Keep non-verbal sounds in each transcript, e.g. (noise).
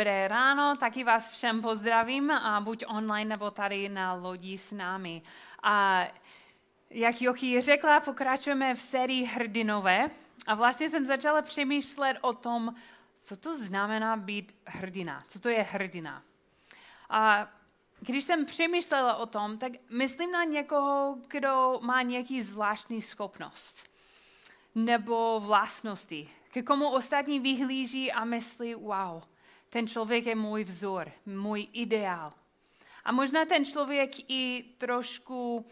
Dobré ráno, taky vás všem pozdravím, a buď online nebo tady na lodi s námi. A jak Jochi řekla, pokračujeme v sérii Hrdinové a vlastně jsem začala přemýšlet o tom, co to znamená být hrdina, co to je hrdina. A když jsem přemýšlela o tom, tak myslím na někoho, kdo má nějaký zvláštní schopnost nebo vlastnosti, ke komu ostatní vyhlíží a myslí, wow, ten člověk je můj vzor, můj ideál. A možná ten člověk i trošku,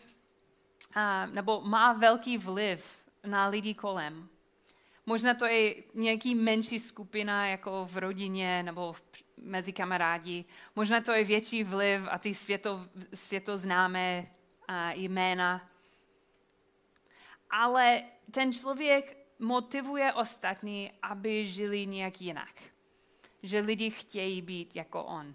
nebo má velký vliv na lidi kolem. Možná to je nějaký menší skupina, jako v rodině nebo mezi kamarádi. Možná to je větší vliv a ty světo, světoznámé jména. Ale ten člověk motivuje ostatní, aby žili nějak jinak že lidi chtějí být jako on.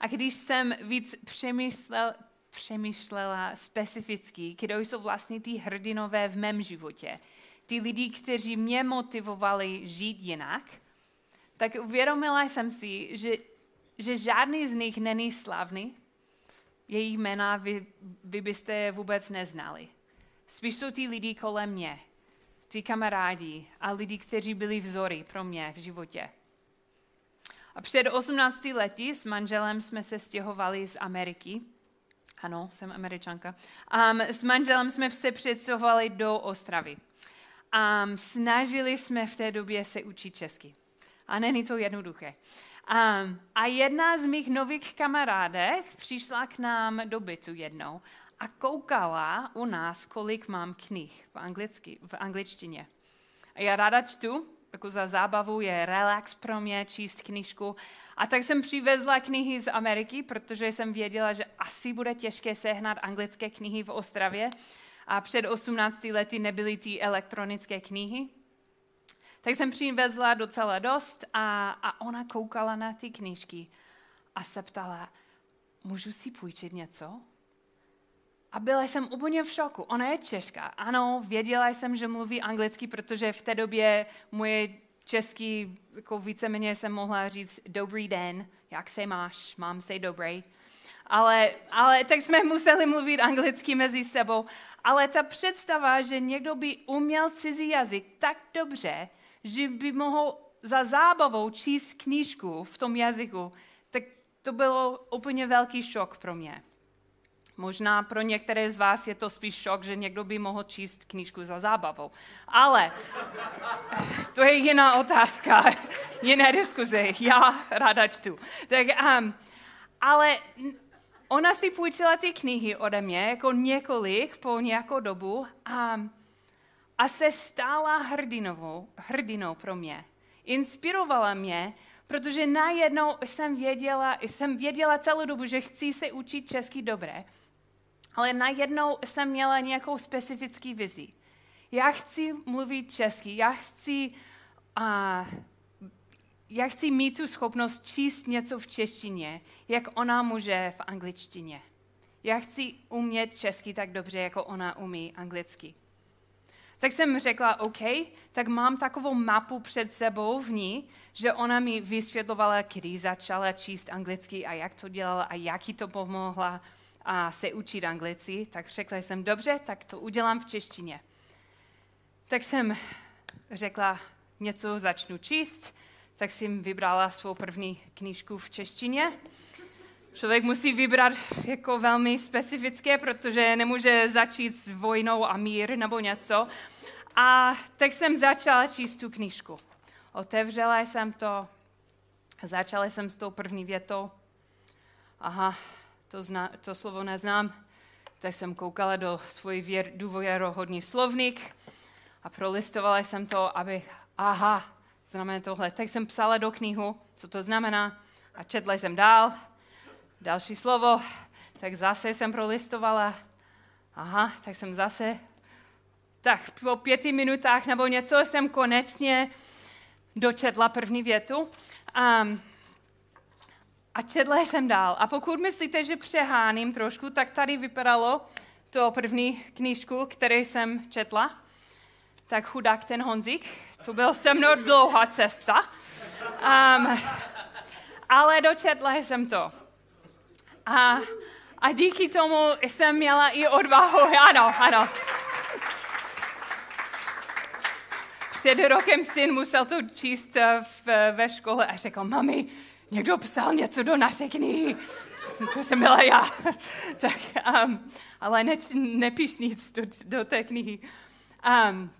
A když jsem víc přemýšlel, přemýšlela specificky, kdo jsou vlastně ty hrdinové v mém životě, ty lidi, kteří mě motivovali žít jinak, tak uvědomila jsem si, že, že žádný z nich není slavný. Jejich jména vy, vy byste vůbec neznali. Spíš jsou ty lidi kolem mě, ty kamarádi a lidi, kteří byli vzory pro mě v životě. A před 18 lety s manželem jsme se stěhovali z Ameriky. Ano, jsem američanka. Um, s manželem jsme se přestěhovali do Ostravy. Um, snažili jsme v té době se učit česky. A není to jednoduché. Um, a jedna z mých nových kamarádek přišla k nám do bytu jednou a koukala u nás, kolik mám knih v, anglicky, v angličtině. A já ráda čtu, jako za zábavu, je relax pro mě číst knížku. A tak jsem přivezla knihy z Ameriky, protože jsem věděla, že asi bude těžké sehnat anglické knihy v Ostravě. A před 18 lety nebyly ty elektronické knihy. Tak jsem přivezla docela dost a, a ona koukala na ty knížky a se ptala, můžu si půjčit něco? A byla jsem úplně v šoku. Ona je Češka. Ano, věděla jsem, že mluví anglicky, protože v té době moje český, jako víceméně jsem mohla říct dobrý den, jak se máš, mám se dobrý. Ale, ale tak jsme museli mluvit anglicky mezi sebou. Ale ta představa, že někdo by uměl cizí jazyk tak dobře, že by mohl za zábavou číst knížku v tom jazyku, tak to bylo úplně velký šok pro mě. Možná pro některé z vás je to spíš šok, že někdo by mohl číst knížku za zábavou. Ale to je jiná otázka, jiné diskuze. Já ráda čtu. Tak, um, ale ona si půjčila ty knihy ode mě, jako několik po nějakou dobu um, a se stala hrdinovou, hrdinou pro mě. Inspirovala mě, protože najednou jsem věděla, jsem věděla celou dobu, že chci se učit česky dobré ale najednou jsem měla nějakou specifický vizi. Já chci mluvit česky, já chci, uh, já chci mít tu schopnost číst něco v češtině, jak ona může v angličtině. Já chci umět česky tak dobře, jako ona umí anglicky. Tak jsem řekla, OK, tak mám takovou mapu před sebou v ní, že ona mi vysvětlovala, kdy začala číst anglicky a jak to dělala a jak jí to pomohla a se učit anglicky, tak řekla jsem, dobře, tak to udělám v češtině. Tak jsem řekla, něco začnu číst, tak jsem vybrala svou první knížku v češtině. Člověk musí vybrat jako velmi specifické, protože nemůže začít s vojnou a mír nebo něco. A tak jsem začala číst tu knížku. Otevřela jsem to, začala jsem s tou první větou. Aha, to, zna, to slovo neznám, tak jsem koukala do svůj věr, slovník a prolistovala jsem to, aby, aha, znamená tohle. Tak jsem psala do knihu, co to znamená a četla jsem dál, další slovo, tak zase jsem prolistovala, aha, tak jsem zase, tak po pěti minutách nebo něco jsem konečně dočetla první větu. Um, a četla jsem dál. A pokud myslíte, že přeháním trošku, tak tady vypadalo to první knížku, které jsem četla. Tak chudák ten Honzik, to byl se mnou dlouhá cesta. Um, ale dočetla jsem to. A, a díky tomu jsem měla i odvahu. Ano, ano. Před rokem syn musel to číst v, ve škole a řekl, mami, někdo psal něco do naší knihy. To jsem byla já. (laughs) tak, um, ale ne, nepíš nic do, do té knihy. Um,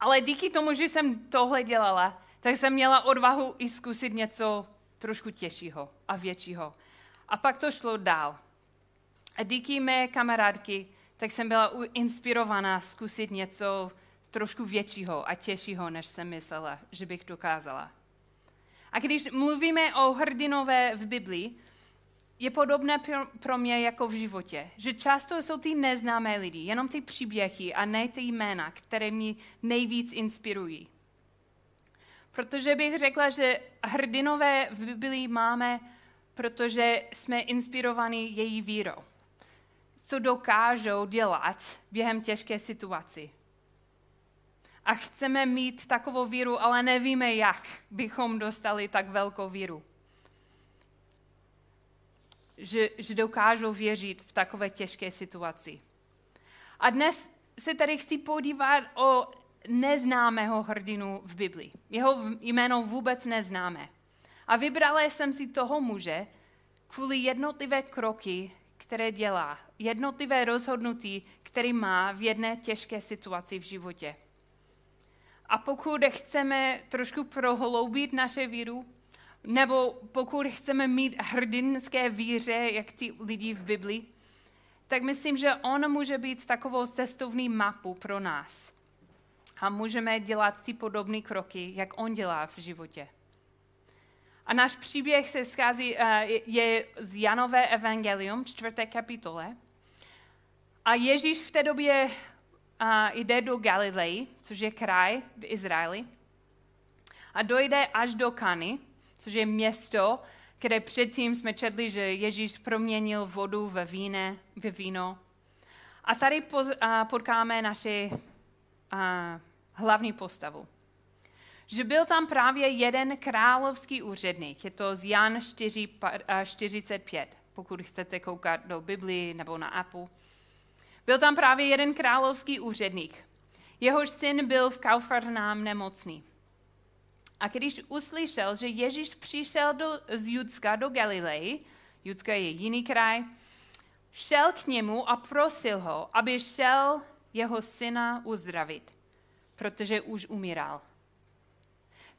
ale díky tomu, že jsem tohle dělala, tak jsem měla odvahu i zkusit něco trošku těžšího a většího. A pak to šlo dál. A díky mé kamarádky, tak jsem byla inspirovaná zkusit něco trošku většího a těžšího, než jsem myslela, že bych dokázala. A když mluvíme o hrdinové v Biblii, je podobné pro mě jako v životě, že často jsou ty neznámé lidi, jenom ty příběhy a ne ty jména, které mě nejvíc inspirují. Protože bych řekla, že hrdinové v Biblii máme, protože jsme inspirovaní její vírou. Co dokážou dělat během těžké situaci. A chceme mít takovou víru, ale nevíme, jak bychom dostali tak velkou víru že, že dokážou věřit v takové těžké situaci. A dnes se tady chci podívat o neznámého hrdinu v Biblii. Jeho jméno vůbec neznáme. A vybrala jsem si toho muže kvůli jednotlivé kroky, které dělá, jednotlivé rozhodnutí, které má v jedné těžké situaci v životě. A pokud chceme trošku prohloubit naše víru, nebo pokud chceme mít hrdinské víře, jak ty lidi v Biblii, tak myslím, že on může být takovou cestovní mapu pro nás. A můžeme dělat ty podobné kroky, jak on dělá v životě. A náš příběh se schází, eh, je z Janové evangelium, čtvrté kapitole. A Ježíš v té době eh, jde do Galilei, což je kraj v Izraeli. A dojde až do Kany, což je město, kde předtím jsme četli, že Ježíš proměnil vodu ve, víne, ve víno. A tady potkáme naši a, hlavní postavu. Že byl tam právě jeden královský úředník, je to z Jan 4, 45, pokud chcete koukat do Biblii nebo na Apple. Byl tam právě jeden královský úředník. Jehož syn byl v Kaufernám nemocný. A když uslyšel, že Ježíš přišel do, z Judska do Galilei, Judska je jiný kraj, šel k němu a prosil ho, aby šel jeho syna uzdravit, protože už umíral.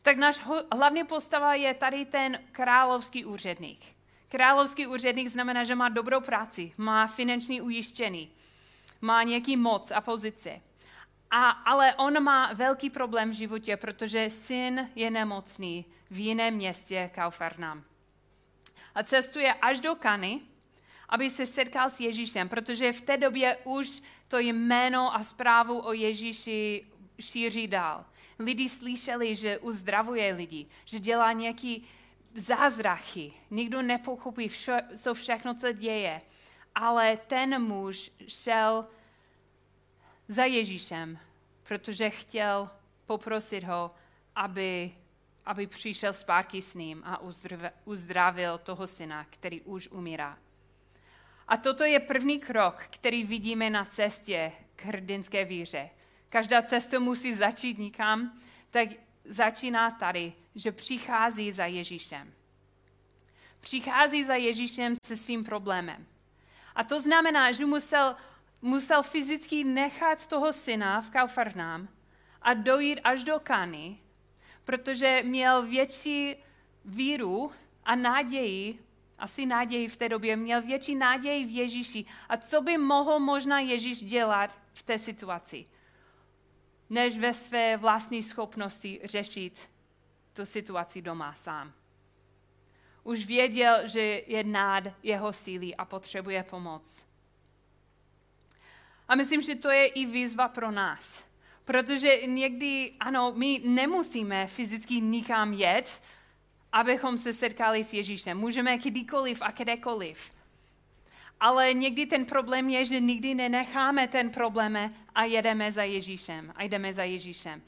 Tak náš hlavní postava je tady ten královský úředník. Královský úředník znamená, že má dobrou práci, má finanční ujištění, má nějaký moc a pozici. A, ale on má velký problém v životě, protože syn je nemocný v jiném městě Kaufernam. A cestuje až do Kany, aby se setkal s Ježíšem, protože v té době už to jméno a zprávu o Ježíši šíří dál. Lidi slyšeli, že uzdravuje lidi, že dělá nějaký zázrachy. Nikdo nepochopí, vše, co všechno, co děje. Ale ten muž šel za Ježíšem, protože chtěl poprosit ho, aby, aby přišel zpátky s ním a uzdravil toho syna, který už umírá. A toto je první krok, který vidíme na cestě k hrdinské víře. Každá cesta musí začít nikam, tak začíná tady, že přichází za Ježíšem. Přichází za Ježíšem se svým problémem. A to znamená, že musel musel fyzicky nechat toho syna v Kaufernám a dojít až do Kany, protože měl větší víru a naději, asi naději v té době, měl větší naději v Ježíši. A co by mohl možná Ježíš dělat v té situaci, než ve své vlastní schopnosti řešit tu situaci doma sám. Už věděl, že je nad jeho síly a potřebuje pomoc. A myslím, že to je i výzva pro nás. Protože někdy, ano, my nemusíme fyzicky nikam jet, abychom se setkali s Ježíšem. Můžeme kdykoliv a kdekoliv. Ale někdy ten problém je, že nikdy nenecháme ten problém a jedeme za Ježíšem. A jdeme za Ježíšem.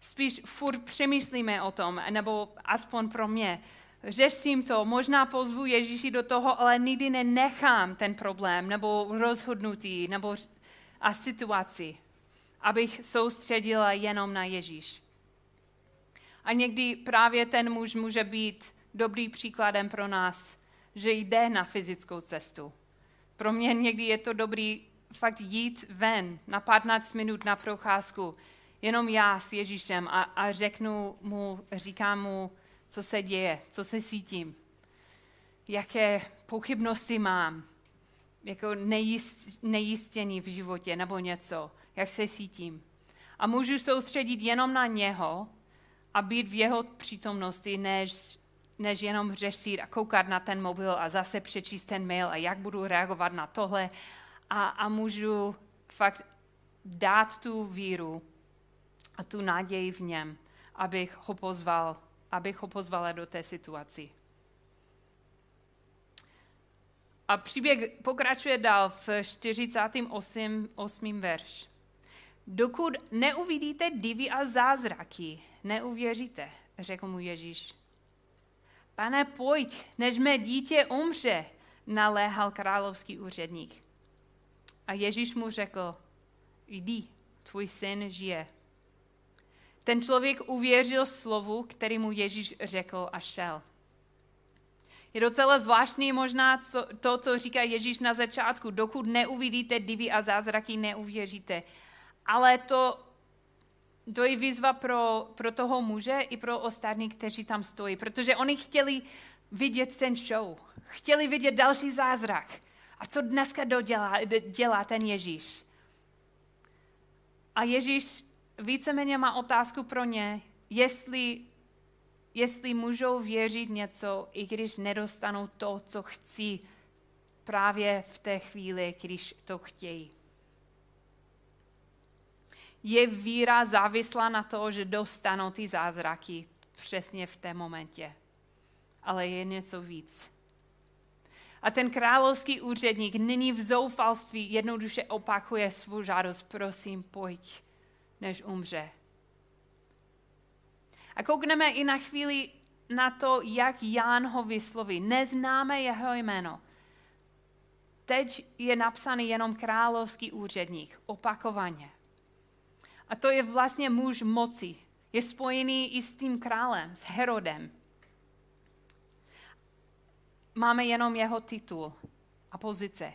spíš furt přemýšlíme o tom, nebo aspoň pro mě. Řeším to, možná pozvu Ježíši do toho, ale nikdy nenechám ten problém, nebo rozhodnutí, nebo a situaci, abych soustředila jenom na Ježíš. A někdy právě ten muž může být dobrý příkladem pro nás, že jde na fyzickou cestu. Pro mě někdy je to dobrý fakt jít ven na 15 minut na procházku, jenom já s Ježíšem a, a řeknu mu, říkám mu, co se děje, co se cítím, jaké pochybnosti mám, jako nejist, nejistění v životě nebo něco, jak se cítím. A můžu soustředit jenom na něho a být v jeho přítomnosti, než, než jenom řešit a koukat na ten mobil a zase přečíst ten mail a jak budu reagovat na tohle. A, a můžu fakt dát tu víru a tu naději v něm, abych ho pozval, abych ho pozvala do té situaci. A příběh pokračuje dál v 48. 8. verš. Dokud neuvidíte divy a zázraky, neuvěříte, řekl mu Ježíš. Pane, pojď, než mé dítě umře, naléhal královský úředník. A Ježíš mu řekl, jdi, tvůj syn žije. Ten člověk uvěřil slovu, který mu Ježíš řekl a šel. Je docela zvláštní možná co, to, co říká Ježíš na začátku. Dokud neuvidíte divy a zázraky, neuvěříte. Ale to, to je výzva pro, pro toho muže i pro ostatní, kteří tam stojí. Protože oni chtěli vidět ten show. Chtěli vidět další zázrak. A co dneska dodělá, dělá ten Ježíš? A Ježíš víceméně má otázku pro ně, jestli, jestli můžou věřit něco, i když nedostanou to, co chci právě v té chvíli, když to chtějí. Je víra závislá na to, že dostanou ty zázraky přesně v té momentě. Ale je něco víc. A ten královský úředník nyní v zoufalství jednoduše opakuje svou žádost, prosím, pojď než umře. A koukneme i na chvíli na to, jak Ján ho vysloví. Neznáme jeho jméno. Teď je napsaný jenom královský úředník, opakovaně. A to je vlastně muž moci. Je spojený i s tím králem, s Herodem. Máme jenom jeho titul a pozice.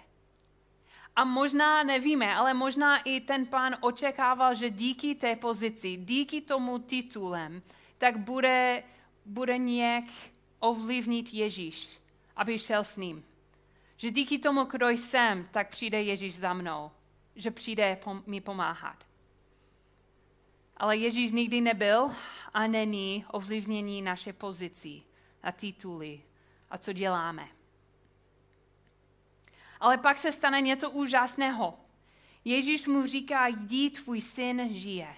A možná nevíme, ale možná i ten pán očekával, že díky té pozici, díky tomu titulem, tak bude, bude nějak ovlivnit Ježíš, aby šel s ním. Že díky tomu, kdo jsem, tak přijde Ježíš za mnou. Že přijde mi pomáhat. Ale Ježíš nikdy nebyl a není ovlivnění naše pozici a tituly a co děláme. Ale pak se stane něco úžasného. Ježíš mu říká, jdi, tvůj syn žije.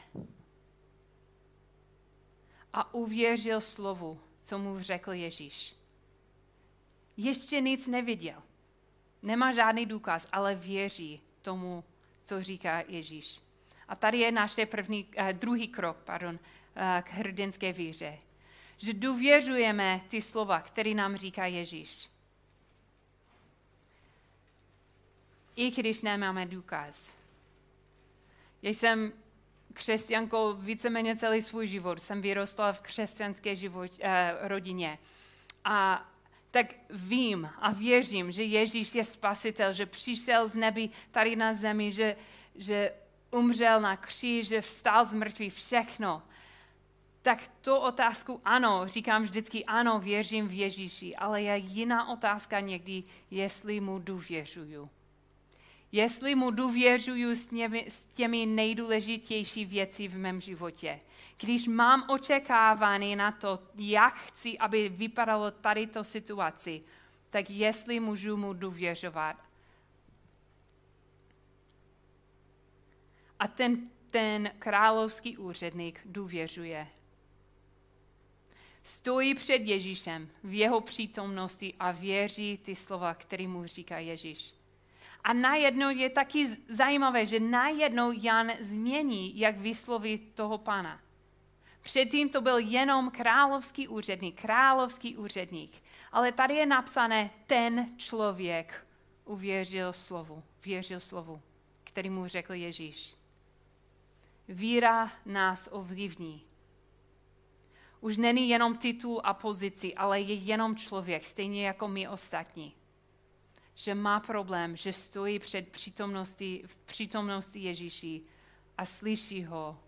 A uvěřil slovu, co mu řekl Ježíš. Ještě nic neviděl. Nemá žádný důkaz, ale věří tomu, co říká Ježíš. A tady je náš první, uh, druhý krok pardon, uh, k hrdinské víře. Že důvěřujeme ty slova, které nám říká Ježíš. I když nemáme důkaz. Já jsem křesťankou víceméně celý svůj život. Jsem vyrostla v křesťanské život, eh, rodině. A tak vím a věřím, že Ježíš je spasitel, že přišel z nebi tady na zemi, že, že umřel na kříž, že vstal z mrtvých, všechno. Tak to otázku ano, říkám vždycky ano, věřím v Ježíši, ale je jiná otázka někdy, jestli mu důvěřuju jestli mu důvěřuju s těmi, s těmi nejdůležitější věci v mém životě. Když mám očekávání na to, jak chci, aby vypadalo tady to situaci, tak jestli můžu mu důvěřovat. A ten, ten královský úředník důvěřuje. Stojí před Ježíšem v jeho přítomnosti a věří ty slova, které mu říká Ježíš. A najednou je taky zajímavé, že najednou Jan změní, jak vysloví toho pána. Předtím to byl jenom královský úředník, královský úředník. Ale tady je napsané, ten člověk uvěřil slovu, věřil slovu, který mu řekl Ježíš. Víra nás ovlivní. Už není jenom titul a pozici, ale je jenom člověk, stejně jako my ostatní. Že má problém, že stojí před přítomností, v přítomnosti Ježíši a slyší ho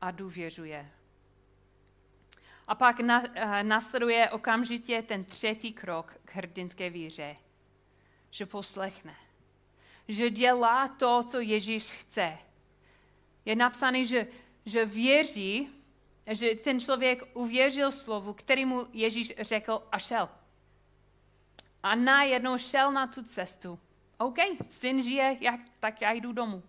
a důvěřuje. A pak na, uh, následuje okamžitě ten třetí krok k hrdinské víře, že poslechne, že dělá to, co Ježíš chce. Je napsané, že, že věří, že ten člověk uvěřil slovu, který mu Ježíš řekl a šel. A najednou šel na tu cestu. OK, syn žije, jak, tak já jdu domů.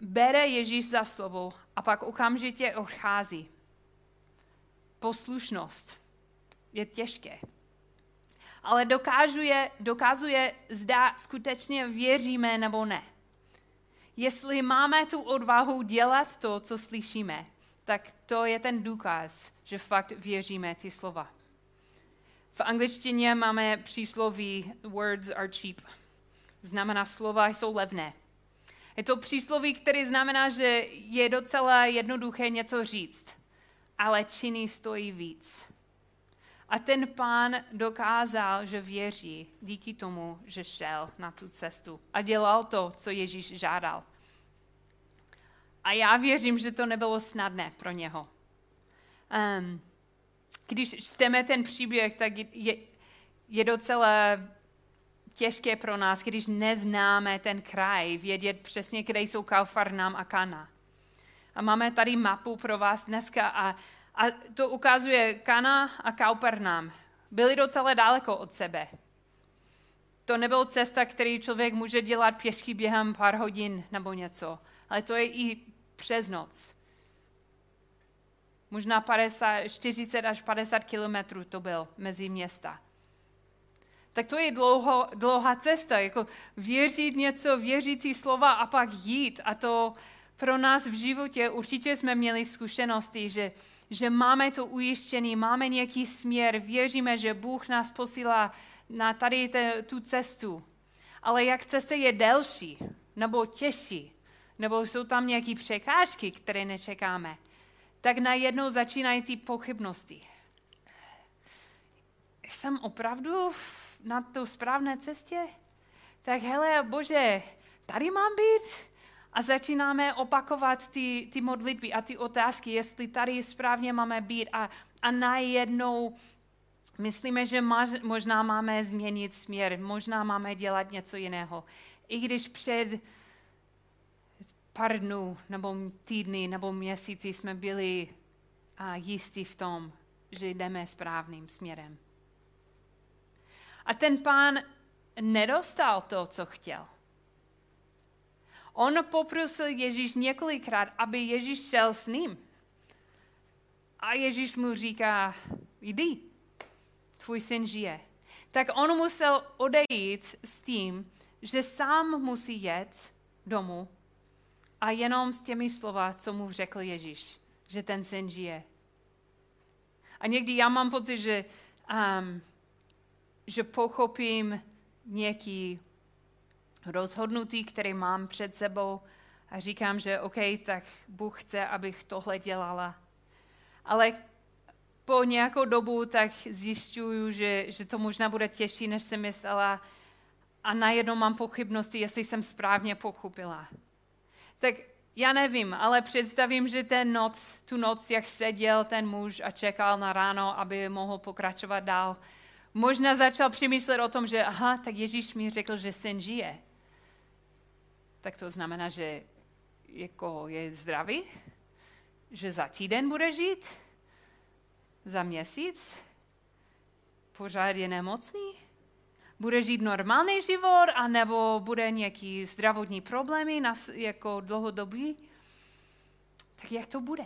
bere Ježíš za slovo a pak okamžitě odchází. Poslušnost je těžké. Ale dokazuje, dokazuje, zda skutečně věříme nebo ne. Jestli máme tu odvahu dělat to, co slyšíme, tak to je ten důkaz, že fakt věříme ty slova. V angličtině máme přísloví words are cheap. Znamená slova jsou levné. Je to přísloví, který znamená, že je docela jednoduché něco říct, ale činy stojí víc. A ten pán dokázal, že věří díky tomu, že šel na tu cestu a dělal to, co Ježíš žádal. A já věřím, že to nebylo snadné pro něho. Um, když čteme ten příběh, tak je, je docela těžké pro nás, když neznáme ten kraj, vědět přesně, kde jsou Kaufarnám a Kana. A máme tady mapu pro vás dneska a, a to ukazuje Kana a Kaupernám. Byli docela daleko od sebe. To nebyla cesta, který člověk může dělat pěšky během pár hodin nebo něco, ale to je i přes noc. Možná 50, 40 až 50 kilometrů to byl mezi města tak to je dlouho, dlouhá cesta, jako věřit něco, ty slova a pak jít. A to pro nás v životě určitě jsme měli zkušenosti, že, že máme to ujištění, máme nějaký směr, věříme, že Bůh nás posílá na tady te, tu cestu. Ale jak cesta je delší, nebo těžší, nebo jsou tam nějaké překážky, které nečekáme, tak najednou začínají ty pochybnosti. Jsem opravdu na to správné cestě? Tak hele, bože, tady mám být? A začínáme opakovat ty, ty modlitby a ty otázky, jestli tady správně máme být. A, a najednou myslíme, že možná máme změnit směr, možná máme dělat něco jiného. I když před pár dnů, nebo týdny, nebo měsíci jsme byli a jistí v tom, že jdeme správným směrem. A ten pán nedostal to, co chtěl. On poprosil Ježíš několikrát, aby Ježíš šel s ním. A Ježíš mu říká, jdi, tvůj syn žije. Tak on musel odejít s tím, že sám musí jet domů a jenom s těmi slova, co mu řekl Ježíš, že ten syn žije. A někdy já mám pocit, že um, že pochopím nějaký rozhodnutí, který mám před sebou a říkám, že OK, tak Bůh chce, abych tohle dělala. Ale po nějakou dobu tak zjišťuju, že, že to možná bude těžší, než jsem myslela a najednou mám pochybnosti, jestli jsem správně pochopila. Tak já nevím, ale představím, že ten noc, tu noc, jak seděl ten muž a čekal na ráno, aby mohl pokračovat dál, Možná začal přemýšlet o tom, že aha, tak Ježíš mi řekl, že syn žije. Tak to znamená, že jako je zdravý? Že za týden bude žít? Za měsíc? Pořád je nemocný? Bude žít normální život, anebo bude nějaký zdravotní problémy jako dlouhodobý? Tak jak to bude?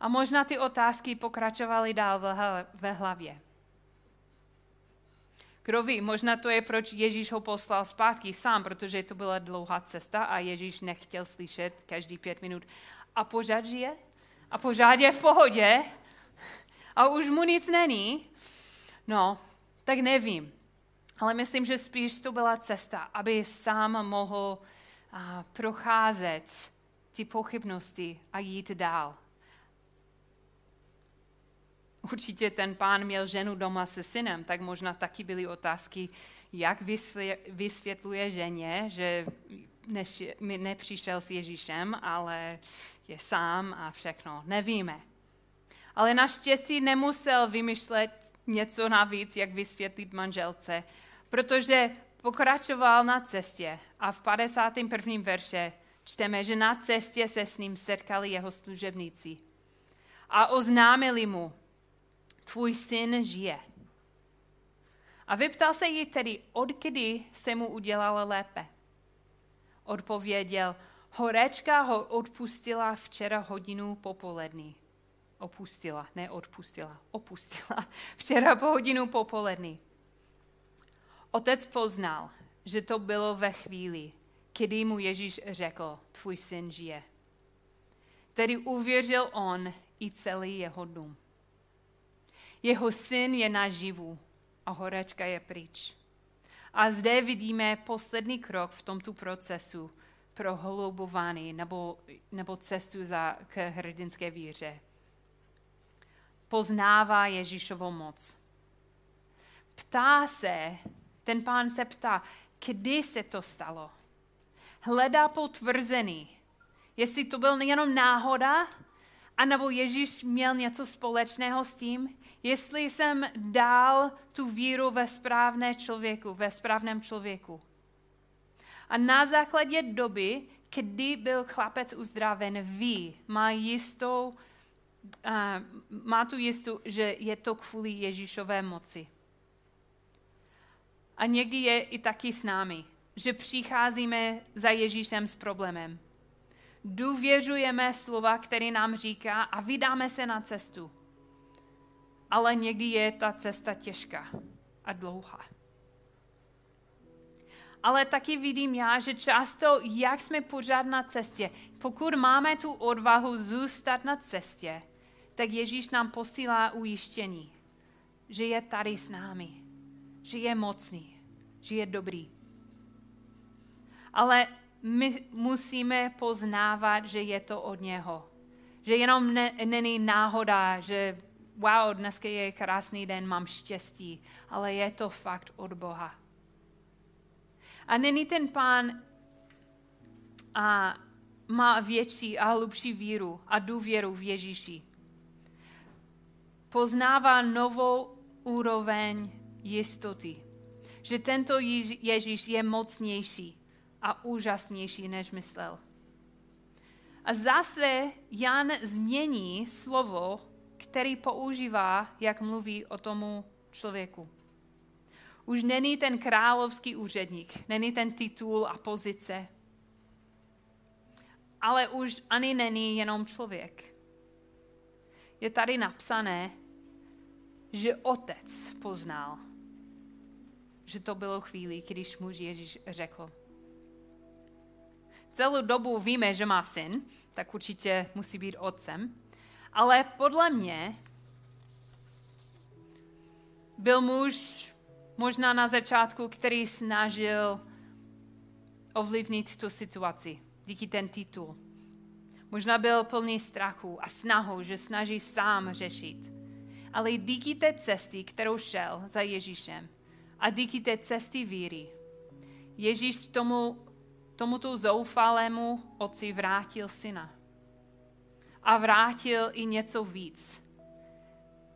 A možná ty otázky pokračovaly dál ve hlavě. Kdo ví, možná to je, proč Ježíš ho poslal zpátky sám, protože to byla dlouhá cesta a Ježíš nechtěl slyšet každý pět minut. A pořád žije? A pořád je v pohodě? A už mu nic není? No, tak nevím. Ale myslím, že spíš to byla cesta, aby sám mohl a, procházet ty pochybnosti a jít dál. Určitě ten pán měl ženu doma se synem, tak možná taky byly otázky, jak vysvětluje ženě, že nepřišel s Ježíšem, ale je sám a všechno. Nevíme. Ale naštěstí nemusel vymýšlet něco navíc, jak vysvětlit manželce, protože pokračoval na cestě a v 51. verše čteme, že na cestě se s ním setkali jeho služebníci a oznámili mu, tvůj syn žije. A vyptal se jí tedy, odkdy se mu udělalo lépe. Odpověděl, horečka ho odpustila včera hodinu popolední. Opustila, ne odpustila, opustila. (laughs) Včera po hodinu popolední. Otec poznal, že to bylo ve chvíli, kdy mu Ježíš řekl, tvůj syn žije. Tedy uvěřil on i celý jeho dům. Jeho syn je naživu a horečka je pryč. A zde vidíme poslední krok v tomto procesu pro nebo, nebo cestu za, k hrdinské víře. Poznává Ježíšovou moc. Ptá se, ten pán se ptá, kdy se to stalo. Hledá potvrzený, jestli to byl jenom náhoda, a nebo Ježíš měl něco společného s tím, jestli jsem dal tu víru ve správné člověku, ve správném člověku. A na základě doby, kdy byl chlapec uzdraven, ví, má jistou, uh, má tu jistu, že je to kvůli Ježíšové moci. A někdy je i taky s námi, že přicházíme za Ježíšem s problémem důvěřujeme slova, které nám říká a vydáme se na cestu. Ale někdy je ta cesta těžká a dlouhá. Ale taky vidím já, že často, jak jsme pořád na cestě, pokud máme tu odvahu zůstat na cestě, tak Ježíš nám posílá ujištění, že je tady s námi, že je mocný, že je dobrý. Ale my musíme poznávat, že je to od něho. Že jenom ne, není náhoda, že wow, dneska je krásný den, mám štěstí, ale je to fakt od Boha. A není ten pán a má větší a hlubší víru a důvěru v Ježíši. Poznává novou úroveň jistoty, že tento Ježíš je mocnější, a úžasnější, než myslel. A zase Jan změní slovo, který používá, jak mluví o tomu člověku. Už není ten královský úředník, není ten titul a pozice, ale už ani není jenom člověk. Je tady napsané, že otec poznal, že to bylo chvíli, když muž Ježíš řekl, celou dobu víme, že má syn, tak určitě musí být otcem. Ale podle mě byl muž možná na začátku, který snažil ovlivnit tu situaci díky ten titul. Možná byl plný strachu a snahu, že snaží sám řešit. Ale díky té cesty, kterou šel za Ježíšem a díky té cesty víry, Ježíš tomu tomuto zoufalému otci vrátil syna. A vrátil i něco víc.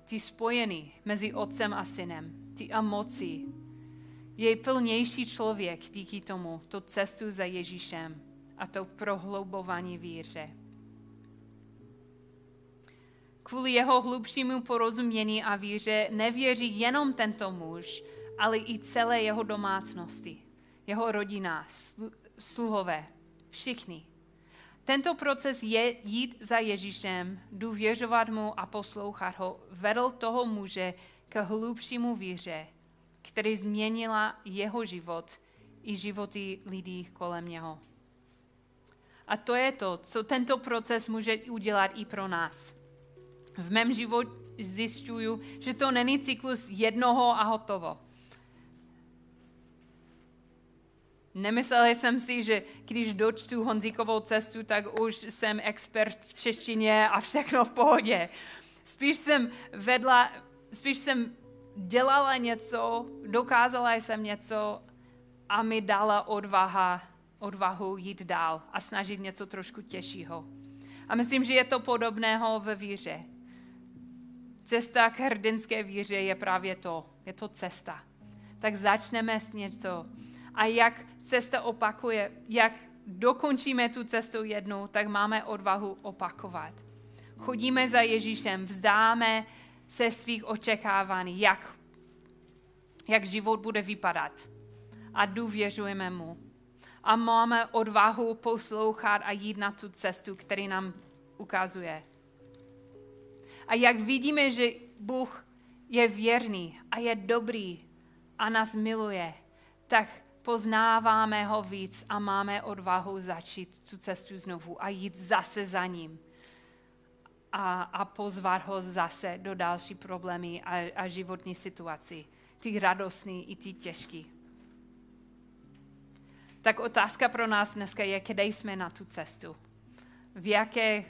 Ty spojený mezi otcem a synem, ty emoci, je plnější člověk díky tomu, to cestu za Ježíšem a to prohloubování víře. Kvůli jeho hlubšímu porozumění a víře nevěří jenom tento muž, ale i celé jeho domácnosti, jeho rodina, sluhové, všichni. Tento proces je jít za Ježíšem, důvěřovat mu a poslouchat ho, vedl toho muže k hlubšímu víře, který změnila jeho život i životy lidí kolem něho. A to je to, co tento proces může udělat i pro nás. V mém životě zjišťuju, že to není cyklus jednoho a hotovo. Nemyslel jsem si, že když dočtu Honzíkovou cestu, tak už jsem expert v češtině a všechno v pohodě. Spíš jsem vedla, spíš jsem dělala něco, dokázala jsem něco a mi dala odvaha, odvahu jít dál a snažit něco trošku těžšího. A myslím, že je to podobného ve víře. Cesta k hrdinské víře je právě to. Je to cesta. Tak začneme s něco. A jak cesta opakuje, jak dokončíme tu cestu jednou, tak máme odvahu opakovat. Chodíme za Ježíšem, vzdáme se svých očekávání, jak, jak život bude vypadat. A důvěřujeme mu. A máme odvahu poslouchat a jít na tu cestu, který nám ukazuje. A jak vidíme, že Bůh je věrný a je dobrý a nás miluje, tak poznáváme ho víc a máme odvahu začít tu cestu znovu a jít zase za ním a, a pozvat ho zase do další problémy a, a životní situaci. Ty radostný i ty těžký. Tak otázka pro nás dneska je, kde jsme na tu cestu. V jaké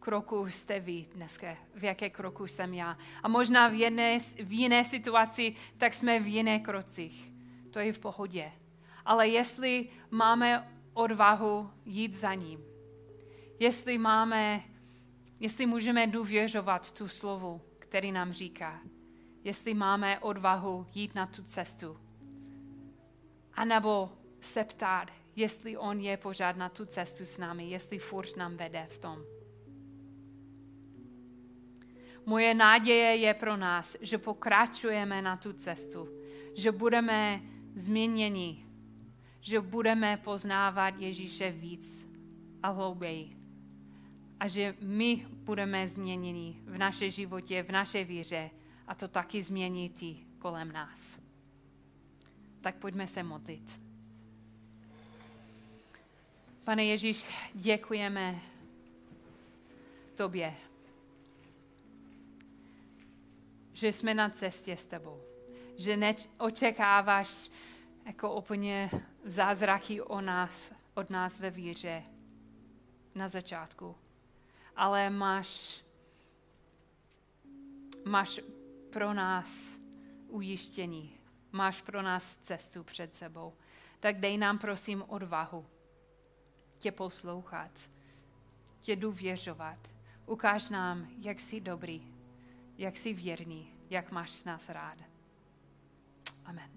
kroku jste vy dneska, v jaké kroku jsem já. A možná v jiné, v jiné situaci, tak jsme v jiné krocích. To je v pohodě. Ale jestli máme odvahu jít za ním, jestli máme, jestli můžeme důvěřovat tu slovu, který nám říká, jestli máme odvahu jít na tu cestu, anebo se ptát, jestli on je pořád na tu cestu s námi, jestli furt nám vede v tom. Moje náděje je pro nás, že pokračujeme na tu cestu, že budeme změněni, že budeme poznávat Ježíše víc a hlouběji. A že my budeme změněni v naše životě, v naše víře a to taky změní ty kolem nás. Tak pojďme se modlit. Pane Ježíš, děkujeme Tobě že jsme na cestě s tebou. Že neočekáváš jako úplně zázraky o nás, od nás ve víře na začátku. Ale máš, máš pro nás ujištění. Máš pro nás cestu před sebou. Tak dej nám prosím odvahu tě poslouchat, tě důvěřovat. Ukáž nám, jak jsi dobrý jak jsi věrný, jak máš nás rád. Amen.